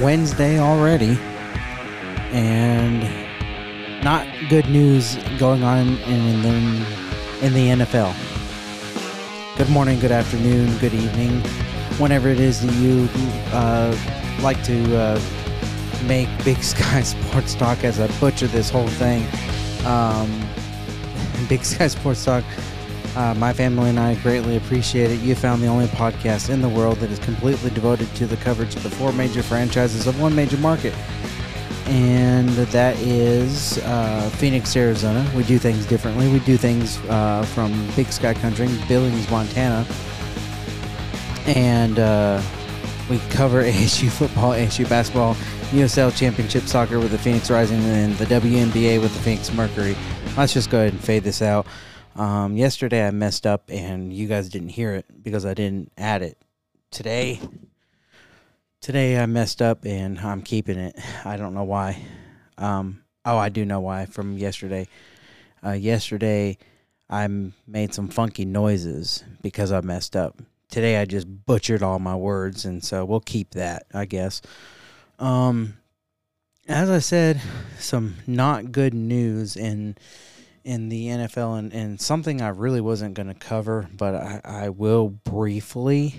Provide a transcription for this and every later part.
Wednesday already, and not good news going on in the, in the NFL. Good morning, good afternoon, good evening, whenever it is that you uh, like to uh, make Big Sky Sports Talk as I butcher this whole thing. Um, Big Sky Sports Talk. Uh, my family and I greatly appreciate it. You found the only podcast in the world that is completely devoted to the coverage of the four major franchises of one major market. And that is uh, Phoenix, Arizona. We do things differently. We do things uh, from Big Sky Country, Billings, Montana. And uh, we cover ASU football, ASU basketball, USL Championship Soccer with the Phoenix Rising, and the WNBA with the Phoenix Mercury. Let's just go ahead and fade this out. Um, yesterday I messed up and you guys didn't hear it because I didn't add it. Today, today I messed up and I'm keeping it. I don't know why. Um, oh, I do know why from yesterday. Uh, yesterday I made some funky noises because I messed up. Today I just butchered all my words and so we'll keep that, I guess. Um, as I said, some not good news in in the NFL and, and something I really wasn't going to cover, but I, I will briefly.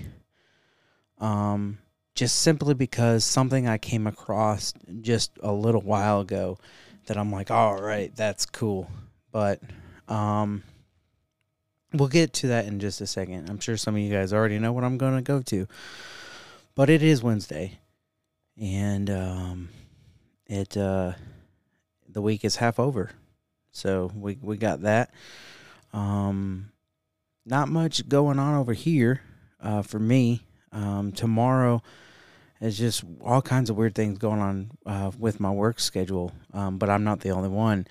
Um, just simply because something I came across just a little while ago that I'm like, all right, that's cool. But um, we'll get to that in just a second. I'm sure some of you guys already know what I'm going to go to. But it is Wednesday. And um, it uh, the week is half over. So we we got that. Um, not much going on over here uh, for me. Um, tomorrow is just all kinds of weird things going on uh, with my work schedule. Um, but I'm not the only one.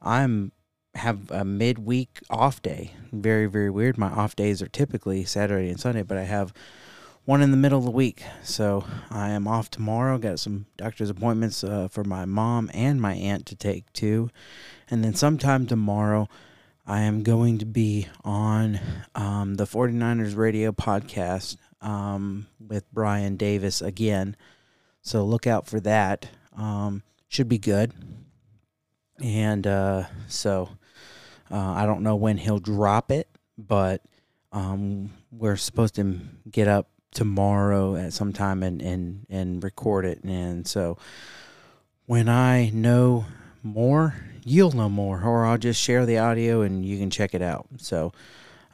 I'm have a midweek off day. Very very weird. My off days are typically Saturday and Sunday, but I have one in the middle of the week. So I am off tomorrow. Got some doctor's appointments uh, for my mom and my aunt to take too. And then sometime tomorrow, I am going to be on um, the 49ers radio podcast um, with Brian Davis again. So look out for that. Um, should be good. And uh, so uh, I don't know when he'll drop it, but um, we're supposed to get up tomorrow at some time and, and, and record it. And so when I know more, you'll know more, or I'll just share the audio and you can check it out. So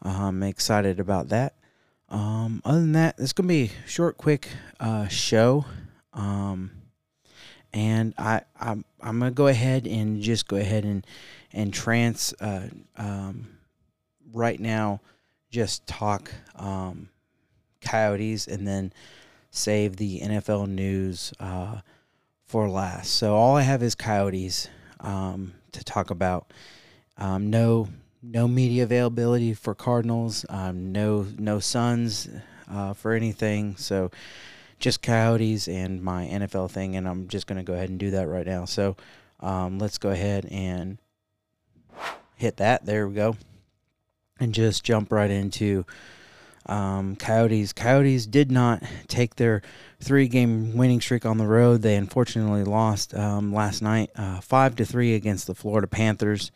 I'm excited about that. Um, other than that, it's gonna be a short, quick uh, show. Um, and I I'm, I'm gonna go ahead and just go ahead and and trans uh, um, right now just talk um, coyotes and then save the NFL news uh, for last. So all I have is coyotes um, to talk about. Um, no, no media availability for Cardinals. Um, no, no Suns uh, for anything. So just Coyotes and my NFL thing, and I'm just gonna go ahead and do that right now. So um, let's go ahead and hit that. There we go, and just jump right into um, Coyotes. Coyotes did not take their three game winning streak on the road. They unfortunately lost um, last night, uh, five to three against the Florida Panthers.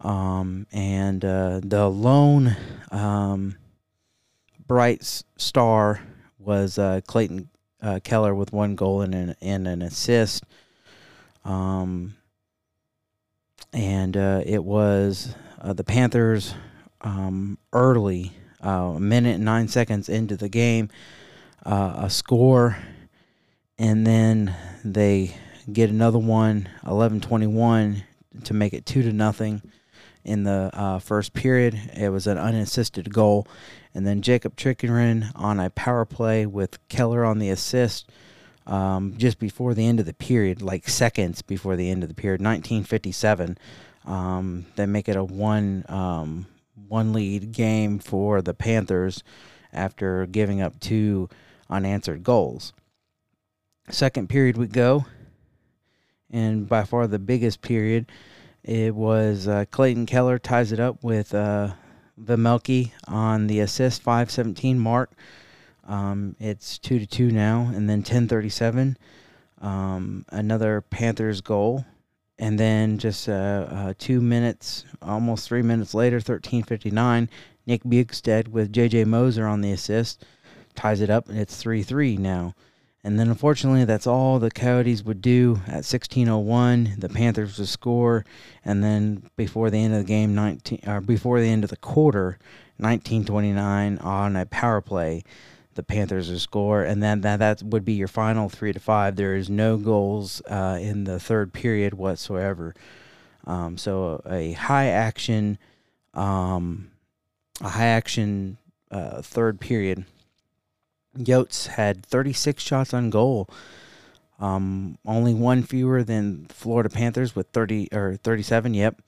Um, and uh, the lone um, bright star was uh, Clayton uh, Keller with one goal and an, and an assist. Um, and uh, it was uh, the Panthers um, early uh, a minute and nine seconds into the game, uh, a score, and then they get another one, 11-21, to make it two to nothing in the uh, first period. It was an unassisted goal, and then Jacob Chychrun on a power play with Keller on the assist. Um, just before the end of the period, like seconds before the end of the period, 1957. Um, they make it a one um, one lead game for the Panthers after giving up two unanswered goals. Second period we go, and by far the biggest period, it was uh, Clayton Keller ties it up with uh, Vejmelka on the assist 517 mark. Um, it's two to two now, and then 1037. um, another Panthers goal, and then just uh, uh, two minutes, almost three minutes later, thirteen fifty nine, Nick Bjugstad with J.J. Moser on the assist ties it up, and it's three three now. And then unfortunately, that's all the Coyotes would do at 16:01. The Panthers would score, and then before the end of the game, 19 or before the end of the quarter, 19:29 on a power play, the Panthers would score, and then that that would be your final three to five. There is no goals uh, in the third period whatsoever. Um, so a high action, um, a high action uh, third period Yotes had 36 shots on goal. Um, only one fewer than Florida Panthers with 30 or 37. Yep.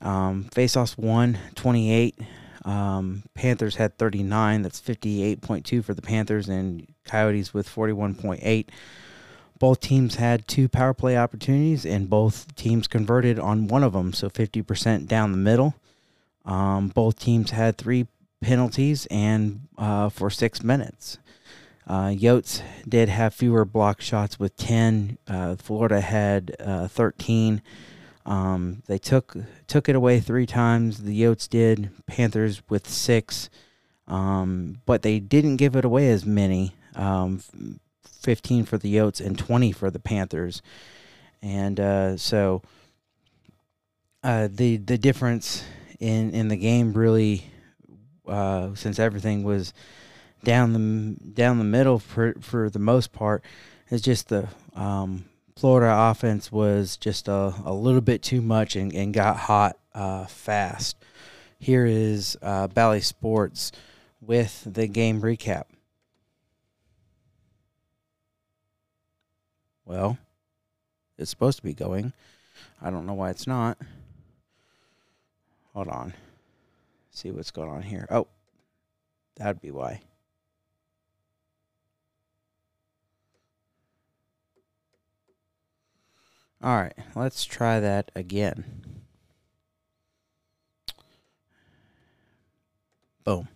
Um, faceoffs won 28. Um, Panthers had 39. That's 58.2 for the Panthers, and Coyotes with 41.8. Both teams had two power play opportunities, and both teams converted on one of them, so 50% down the middle. Um, both teams had three penalties and uh, for six minutes. Uh, Yotes did have fewer block shots with 10. Uh, Florida had uh, 13. Um, they took took it away three times. The Yotes did. Panthers with six, um, but they didn't give it away as many. Um, 15 for the Yotes and 20 for the Panthers, and uh, so uh, the the difference in in the game really, uh, since everything was down the down the middle for for the most part is just the um, Florida offense was just a, a little bit too much and, and got hot uh, fast. Here is uh, Bally Sports with the game recap. Well, it's supposed to be going. I don't know why it's not. Hold on. See what's going on here. Oh, that'd be why. All right, let's try that again. Boom.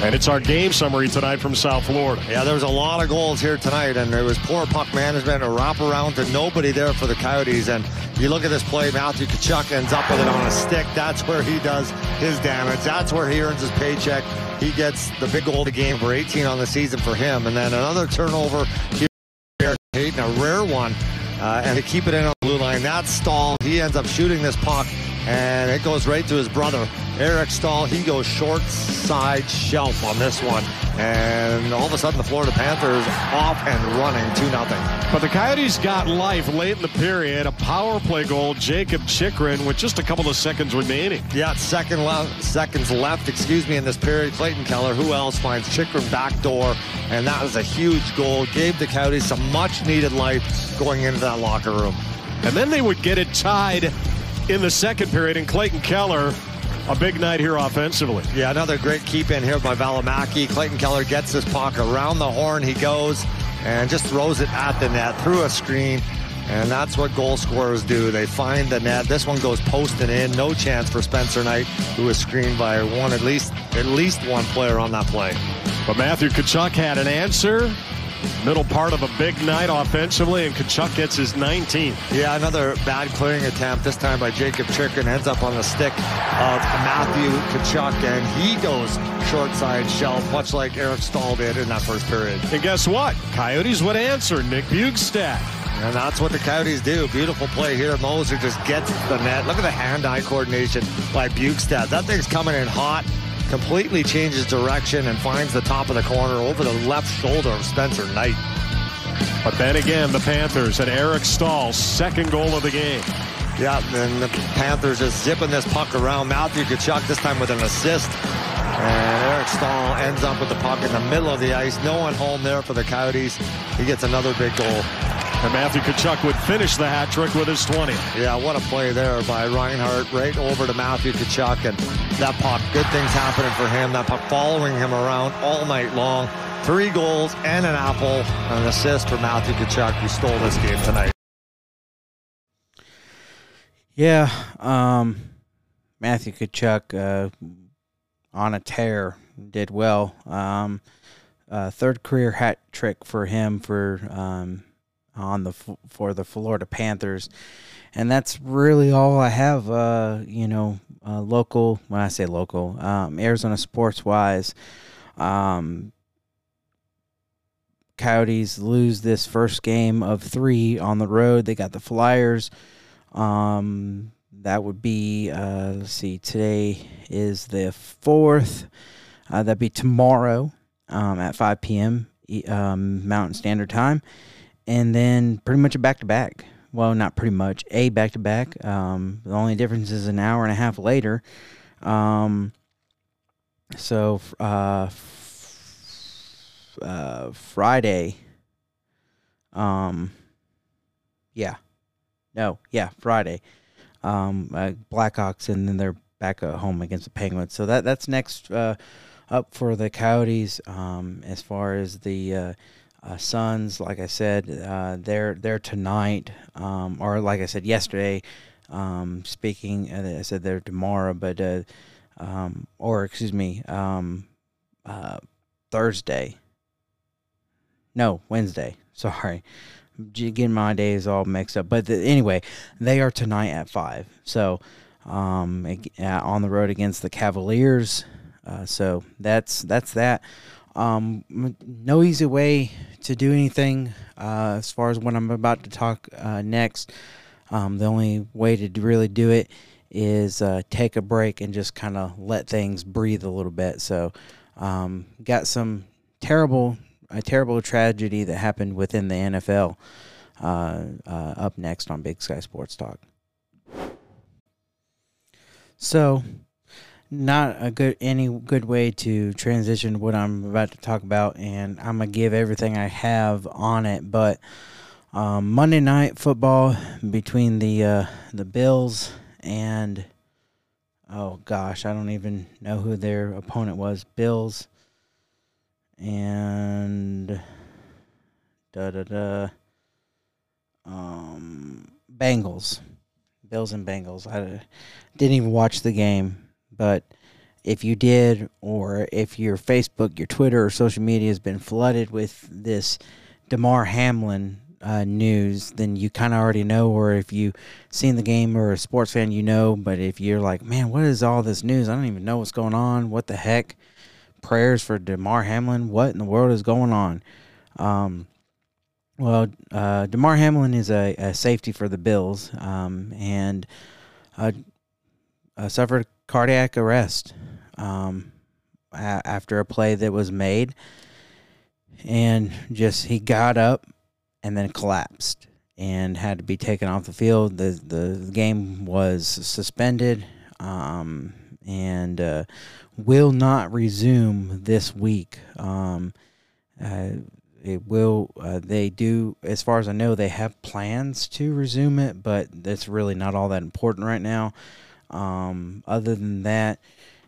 And it's our game summary tonight from South Florida. Yeah, there was a lot of goals here tonight, and there was poor puck management, a wrap around to nobody there for the Coyotes. And you look at this play, Matthew Tkachuk ends up with it on a stick. That's where he does his damage. That's where he earns his paycheck. He gets the big goal of the game for 18 on the season for him. And then another turnover here, Hayton, a rare one uh, and to keep it in on the blue line. That Staal, he ends up shooting this puck, and it goes right to his brother, Eric Staal. He goes short side shelf on this one, and all of a sudden the Florida Panthers off and running 2 nothing. But the Coyotes got life late in the period. A power play goal, Jacob Chychrun, with just a couple of seconds remaining. Yeah, second left, seconds left, excuse me, in this period. Clayton Keller, who else finds Chychrun back door, and that was a huge goal. Gave the Coyotes some much needed life going into that locker room. And then they would get it tied in the second period, and Clayton Keller a big night here offensively. Yeah, another great keep in here by Valimaki. Clayton Keller gets this puck around the horn. He goes and just throws it at the net through a screen. And that's what goal scorers do. They find the net. This one goes posting in. No chance for Spencer Knight, who was screened by one at least at least one player on that play. But Matthew Tkachuk had an answer. Middle part of a big night offensively, and Tkachuk gets his 19th. Yeah, another bad clearing attempt, this time by Jacob Chychrun, ends up on the stick of Matthew Tkachuk, and he goes short side shelf, much like Eric Staal did in that first period. And guess what? Coyotes would answer Nick Bjugstad. And that's what the Coyotes do. Beautiful play here. Moser just gets the net. Look at the hand-eye coordination by Bjugstad. That thing's coming in hot completely changes direction and finds the top of the corner over the left shoulder of Spencer Knight. But then again, the Panthers and Eric Staal, second goal of the game. Yeah, and the Panthers just zipping this puck around. Matthew Tkachuk this time with an assist. And Eric Staal ends up with the puck in the middle of the ice. No one home there for the Coyotes. He gets another big goal. And Matthew Tkachuk would finish the hat trick with his 20. Yeah, what a play there by Reinhart. right over to Matthew Tkachuk. And that puck, good things happening for him. That puck following him around all night long. Three goals and an apple, and an assist for Matthew Tkachuk, who stole this game tonight. Yeah, um, Matthew Tkachuk uh, on a tear did well. Um, uh, third career hat trick for him for um, on the for the Florida Panthers, and that's really all I have. Uh, you know, uh, local. When I say local, um, Arizona sports wise, um, Coyotes lose this first game of three on the road. They got the Flyers. Um, that would be uh, let's see. Today is the fourth. Uh, that'd be tomorrow um, at 5 p.m. Um, Mountain Standard Time, and then pretty much a back to back. Well, not pretty much a back to back. The only difference is an hour and a half later. Um, so uh, uh, Friday. Um, yeah, no, yeah, Friday. Um, uh, Blackhawks, and then they're back at home against the Penguins. So that that's next uh, up for the Coyotes. Um, as far as the uh, uh, Suns, like I said, uh, they're they're tonight, um, or like I said yesterday. Um, speaking, uh, I said they're tomorrow, but uh, um, or excuse me, um, uh, Thursday. No, Wednesday. Sorry, getting my days all mixed up. But the, anyway, they are tonight at five. So um, on the road against the Cavaliers. Uh, so that's that's that. Um, no easy way to do anything uh, as far as what I'm about to talk uh, next. Um, the only way to really do it is uh, take a break and just kind of let things breathe a little bit. So, um, got some terrible, a terrible tragedy that happened within the NFL. Uh, uh, up next on Big Sky Sports Talk. So, not a good any good way to transition what I'm about to talk about, and I'm gonna give everything I have on it. But um, Monday night football between the uh, the Bills and oh gosh, I don't even know who their opponent was. Bills and da da da um, Bengals, Bills and Bengals. I didn't even watch the game, but if you did, or if your Facebook, your Twitter, or social media has been flooded with this Damar Hamlin uh, news, then you kind of already know. Or if you've seen the game or a sports fan, you know. But if you're like, man, what is all this news? I don't even know what's going on. What the heck? Prayers for Damar Hamlin. What in the world is going on? Um, well, uh, Damar Hamlin is a, a, safety for the Bills, um, and uh, uh, suffered cardiac arrest um, a- after a play that was made, and just he got up and then collapsed and had to be taken off the field. the The game was suspended, um, and uh, will not resume this week. Um, uh, it will. Uh, they do, as far as I know, they have plans to resume it, but that's really not all that important right now. Um, other than that,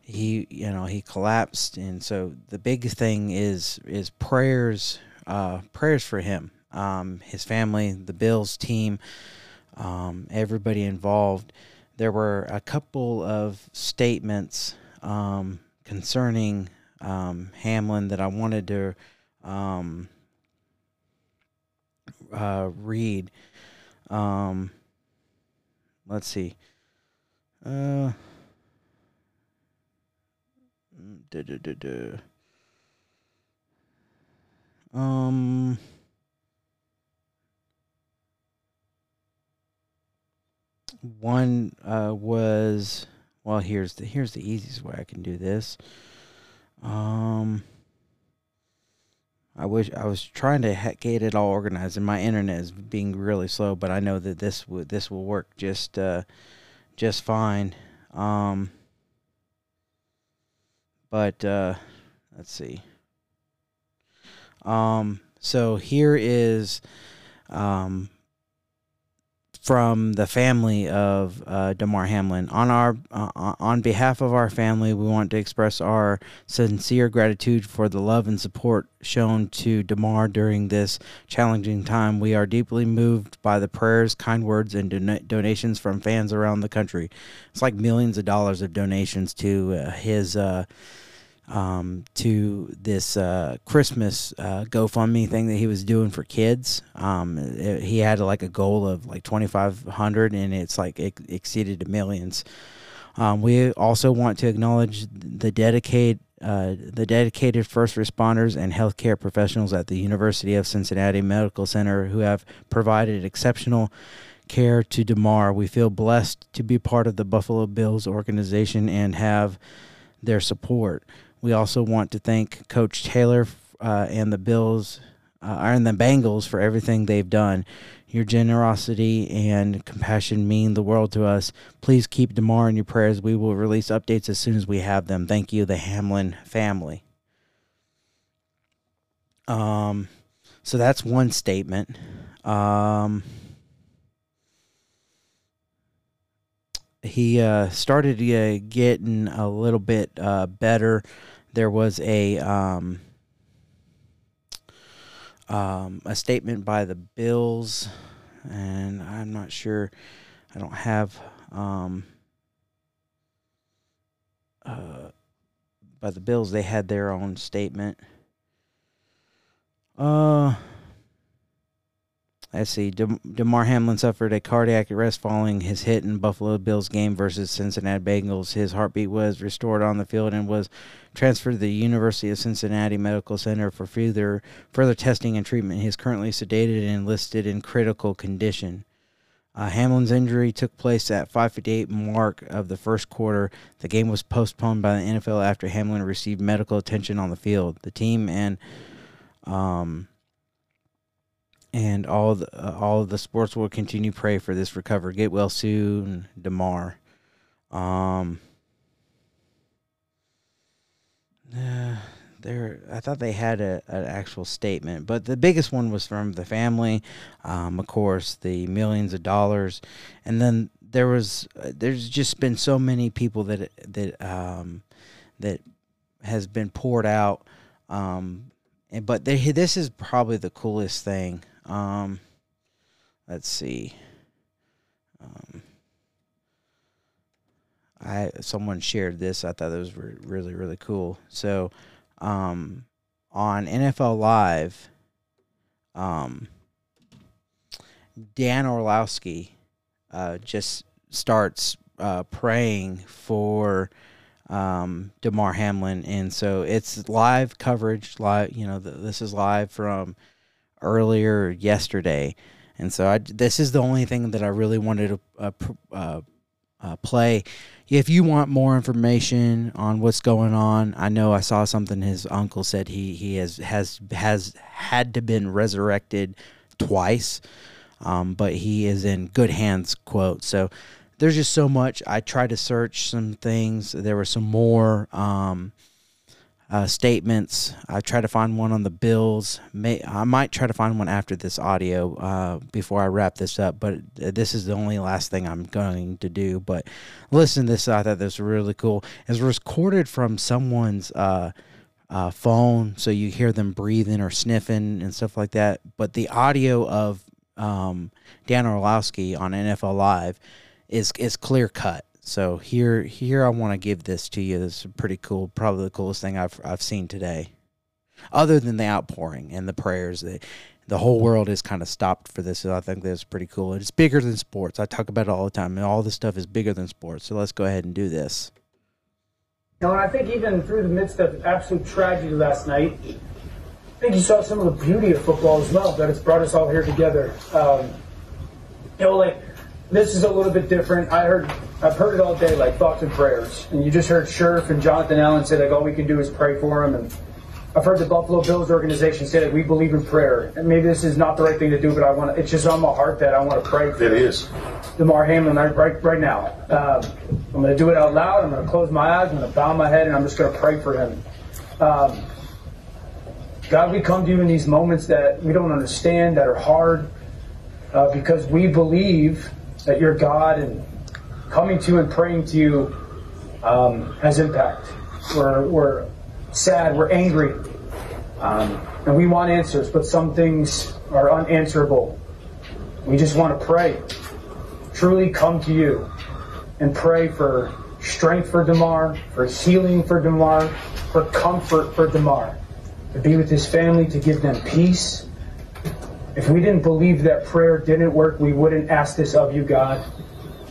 he, you know, he collapsed, and so the big thing is is prayers, uh, prayers for him, um, his family, the Bills team, um, everybody involved. There were a couple of statements um, concerning um, Hamlin that I wanted to um, uh, read. Um, let's see. Uh, duh, duh, duh, duh. Um. One uh, was well. Here's the here's the easiest way I can do this. Um. I wish I was trying to get it all organized, and my internet is being really slow. But I know that this would this will work just uh, just fine. Um, but uh, let's see. Um, so here is um, from the family of uh, Damar Hamlin. On our uh, on behalf of our family, we want to express our sincere gratitude for the love and support shown to Damar during this challenging time. We are deeply moved by the prayers, kind words, and don- donations from fans around the country. It's like millions of dollars of donations to uh, his. Um, to this uh, Christmas uh, GoFundMe thing that he was doing for kids. Um, it, he had like a goal of like 2,500 and it's like it exceeded millions. Um, we also want to acknowledge the dedicated uh, the dedicated first responders and healthcare professionals at the University of Cincinnati Medical Center who have provided exceptional care to Damar. We feel blessed to be part of the Buffalo Bills organization and have their support. We also want to thank Coach Taylor uh, and the Bills uh, and the Bengals for everything they've done. Your generosity and compassion mean the world to us. Please keep Damar in your prayers. We will release updates as soon as we have them. Thank you, the Hamlin family. Um, so that's one statement. Um, he uh, started uh, getting a little bit uh, better. There was a um, um, a statement by the Bills, and I'm not sure. I don't have um, uh, by the Bills. They had their own statement. Uh, Let's see. De- Damar Hamlin suffered a cardiac arrest following his hit in Buffalo Bills game versus Cincinnati Bengals. His heartbeat was restored on the field and was transferred to the University of Cincinnati Medical Center for further further testing and treatment. He is currently sedated and listed in critical condition. Uh, Hamlin's injury took place at 5:58 mark of the first quarter. The game was postponed by the NFL after Hamlin received medical attention on the field. The team and um, and all the, uh, all the sports will continue pray for this recovery. Get well soon, Damar. Um, uh, there, I thought they had a, an actual statement, but the biggest one was from the family, um, of course, the millions of dollars, and then there was uh, there's just been so many people that that um, that has been poured out. Um, and, but they, this is probably the coolest thing um, let's see. Um, I someone shared this. I thought it was re- really really cool. So, um, on NFL Live, um, Dan Orlovsky uh, just starts uh, praying for um, Damar Hamlin, and so it's live coverage. Live, you know, this is live from earlier yesterday, and so I, this is the only thing that I really wanted to uh, uh, uh, play. If you want more information on what's going on, I know I saw something. His uncle said he he has has has had to been resurrected twice, um, but he is in good hands. Quote so. There's just so much. I tried to search some things. There were some more. Um, uh, statements. I try to find one on the bills. May I might try to find one after this audio uh, before I wrap this up. But this is the only last thing I'm going to do. But listen to this. I thought this was really cool. It's recorded from someone's uh, uh, phone, so you hear them breathing or sniffing and stuff like that. But the audio of um, Dan Orlovsky on NFL Live is is clear cut. So here, here I want to give this to you. This is pretty cool. Probably the coolest thing I've I've seen today, other than the outpouring and the prayers. That the whole world is kind of stopped for this. So I think that's pretty cool. It's bigger than sports. I talk about it all the time, and all this stuff is bigger than sports. So let's go ahead and do this. Know, and I think even through the midst of absolute tragedy last night, I think you saw some of the beauty of football as well. That it's brought us all here together. Um, you know, like this is a little bit different. I heard, I've heard it all day, like thoughts and prayers. And you just heard Scherff and Jonathan Allen say like all we can do is pray for him. And I've heard the Buffalo Bills organization say that we believe in prayer. And maybe this is not the right thing to do, but I want to, it's just on my heart that I want to pray. For it is. Damar Hamlin right, right, right now. Um, I'm going to do it out loud. I'm going to close my eyes. I'm going to bow my head and I'm just going to pray for him. Um, God, we come to you in these moments that we don't understand, that are hard, uh, because we believe that you're God and coming to and praying to you um, has impact. We're, we're sad, we're angry, um, and we want answers, but some things are unanswerable. We just want to pray. Truly come to you and pray for strength for Damar, for healing for Damar, for comfort for Damar, to be with his family, to give them peace. If we didn't believe that prayer didn't work, we wouldn't ask this of you, God.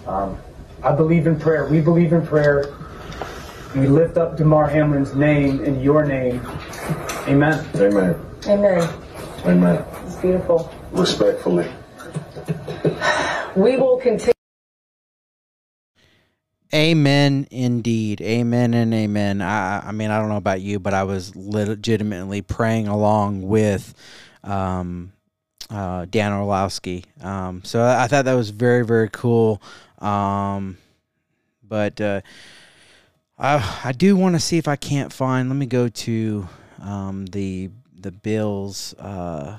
Um, I believe in prayer. We believe in prayer. We lift up Damar Hamlin's name in your name. Amen. Amen. Amen. Amen. It's beautiful. Respectfully. We will continue. Amen, indeed. Amen and amen. I, I mean, I don't know about you, but I was legitimately praying along with um, uh, Dan Orlovsky. Um, so I, I thought that was very, very cool. Um, but uh, I, I do want to see if I can't find. Let me go to um, the the Bills uh,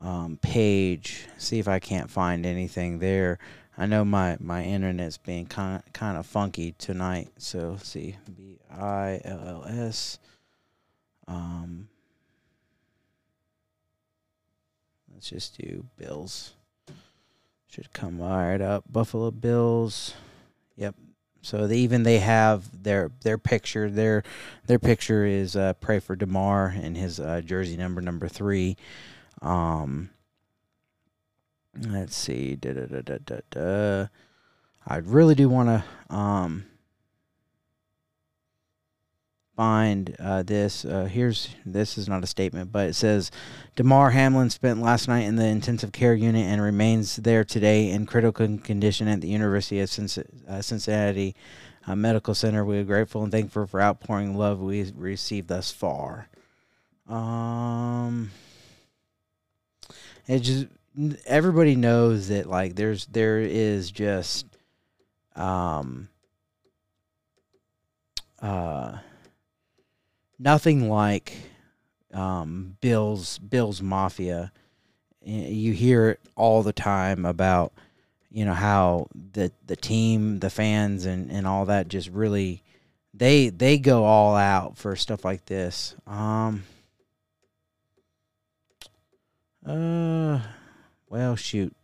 um, page. See if I can't find anything there. I know my my internet's being kind kind of funky tonight. So let's see, B I L L S. Um, let's just do Bills. Should come right up. Buffalo Bills. Yep. So they, even they have their their picture. Their their picture is uh, pray for Damar and his uh, jersey number number three. Um, let's see. Da, da, da, da, da, da. I really do want to um, find uh, this. Uh, here's this is not a statement, but it says Damar Hamlin spent last night in the intensive care unit and remains there today in critical condition at the University of uh, Cincinnati uh, Medical Center. We are grateful and thankful for outpouring love we received thus far. Um, it just everybody knows that like there's there is just um uh nothing like um Bills Bills Mafia. You hear it all the time about you know how the the team, the fans and and all that just really they they go all out for stuff like this. Um uh well, shoot.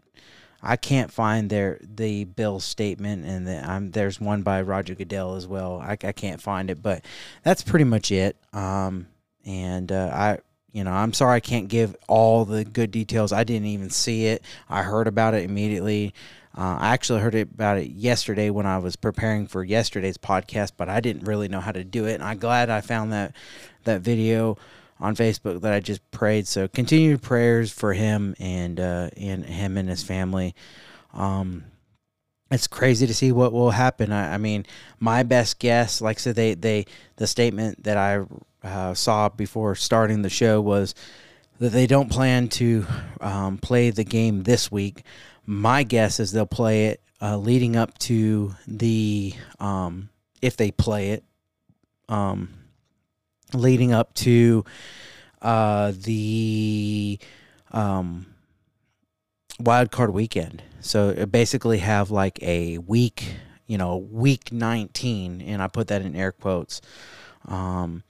I can't find their the bill statement, and the, um, there's one by Roger Goodell as well. I, I can't find it, but that's pretty much it. Um, and uh, I, you know, I'm sorry I can't give all the good details. I didn't even see it. I heard about it immediately. Uh, I actually heard about it yesterday when I was preparing for yesterday's podcast, but I didn't really know how to do it. And I'm glad I found that that video on Facebook that I just prayed. So continued prayers for him and uh, and him and his family. Um, it's crazy to see what will happen. I, I, mean, my best guess, like I said, they they the statement that I uh, saw before starting the show was that they don't plan to um, play the game this week. My guess is they'll play it uh, leading up to the um, if they play it. Um, leading up to uh, the um, wild card weekend. So basically have like a week, you know, week 19, and I put that in air quotes. Um,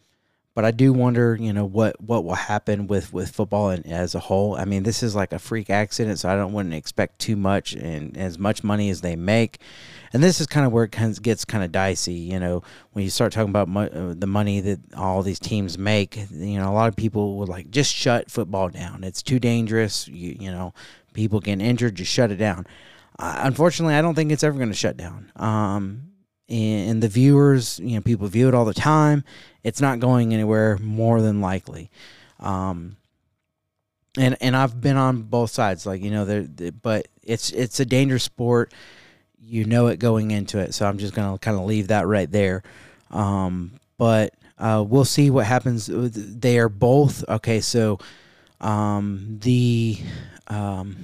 but I do wonder, you know, what what will happen with with football and as a whole. I mean, this is like a freak accident, so I don't wouldn't expect too much and as much money as they make. And this is kind of where it gets kind of dicey, you know, when you start talking about mo- uh, the money that all these teams make. You know, a lot of people would like just shut football down. It's too dangerous. You you know, people getting injured, just shut it down. Uh, unfortunately, I don't think it's ever going to shut down. Um, and the viewers, you know, people view it all the time. It's not going anywhere more than likely. Um, and and I've been on both sides, like you know, there, but it's it's a dangerous sport. You know it going into it, so I'm just gonna kind of leave that right there. Um, but uh, we'll see what happens. They are both okay. So um, the um,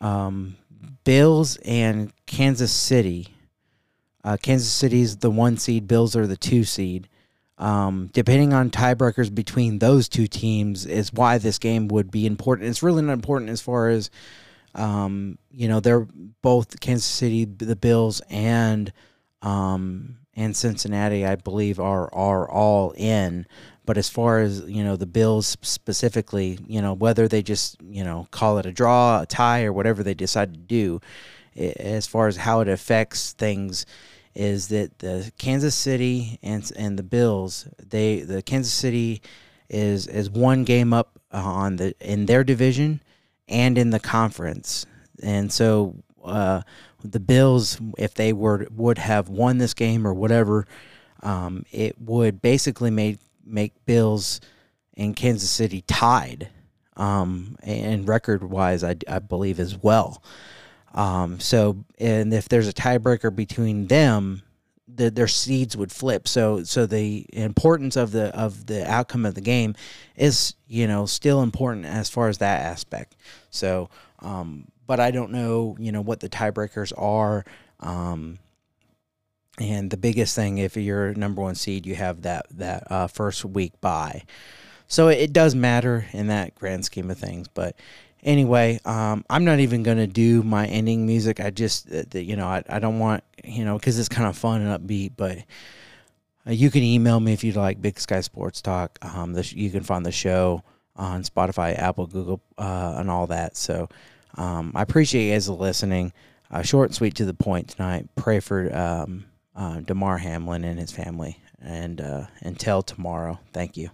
um, Bills and Kansas City uh, Kansas City's the one seed, Bills are the two seed. Um, depending on tiebreakers between those two teams, is why this game would be important. It's really not important as far as, um, you know, they're both Kansas City, the Bills, and um, and Cincinnati, I believe, are are all in. But as far as you know, the Bills specifically, you know, whether they just you know call it a draw, a tie, or whatever they decide to do, as far as how it affects things is that the Kansas City and and the Bills they the Kansas City is is one game up on the in their division and in the conference and so uh, the Bills if they were would have won this game or whatever um, it would basically make make Bills and Kansas City tied um, and record wise I, I believe as well. Um, so, and if there's a tiebreaker between them, the, their seeds would flip. So, so the importance of the of the outcome of the game is, you know, still important as far as that aspect. So, um, but I don't know, you know, what the tiebreakers are. Um, and the biggest thing, if you're number one seed, you have that that uh, first week bye. So it does matter in that grand scheme of things. But anyway, um, I'm not even going to do my ending music. I just, uh, you know, I, I don't want, you know, because it's kind of fun and upbeat. But uh, you can email me if you'd like Big Sky Sports Talk. Um, the, you can find the show on Spotify, Apple, Google, uh, and all that. So um, I appreciate you guys listening. Uh, short and sweet to the point tonight. Pray for um, uh, Damar Hamlin and his family. And uh, until tomorrow, thank you.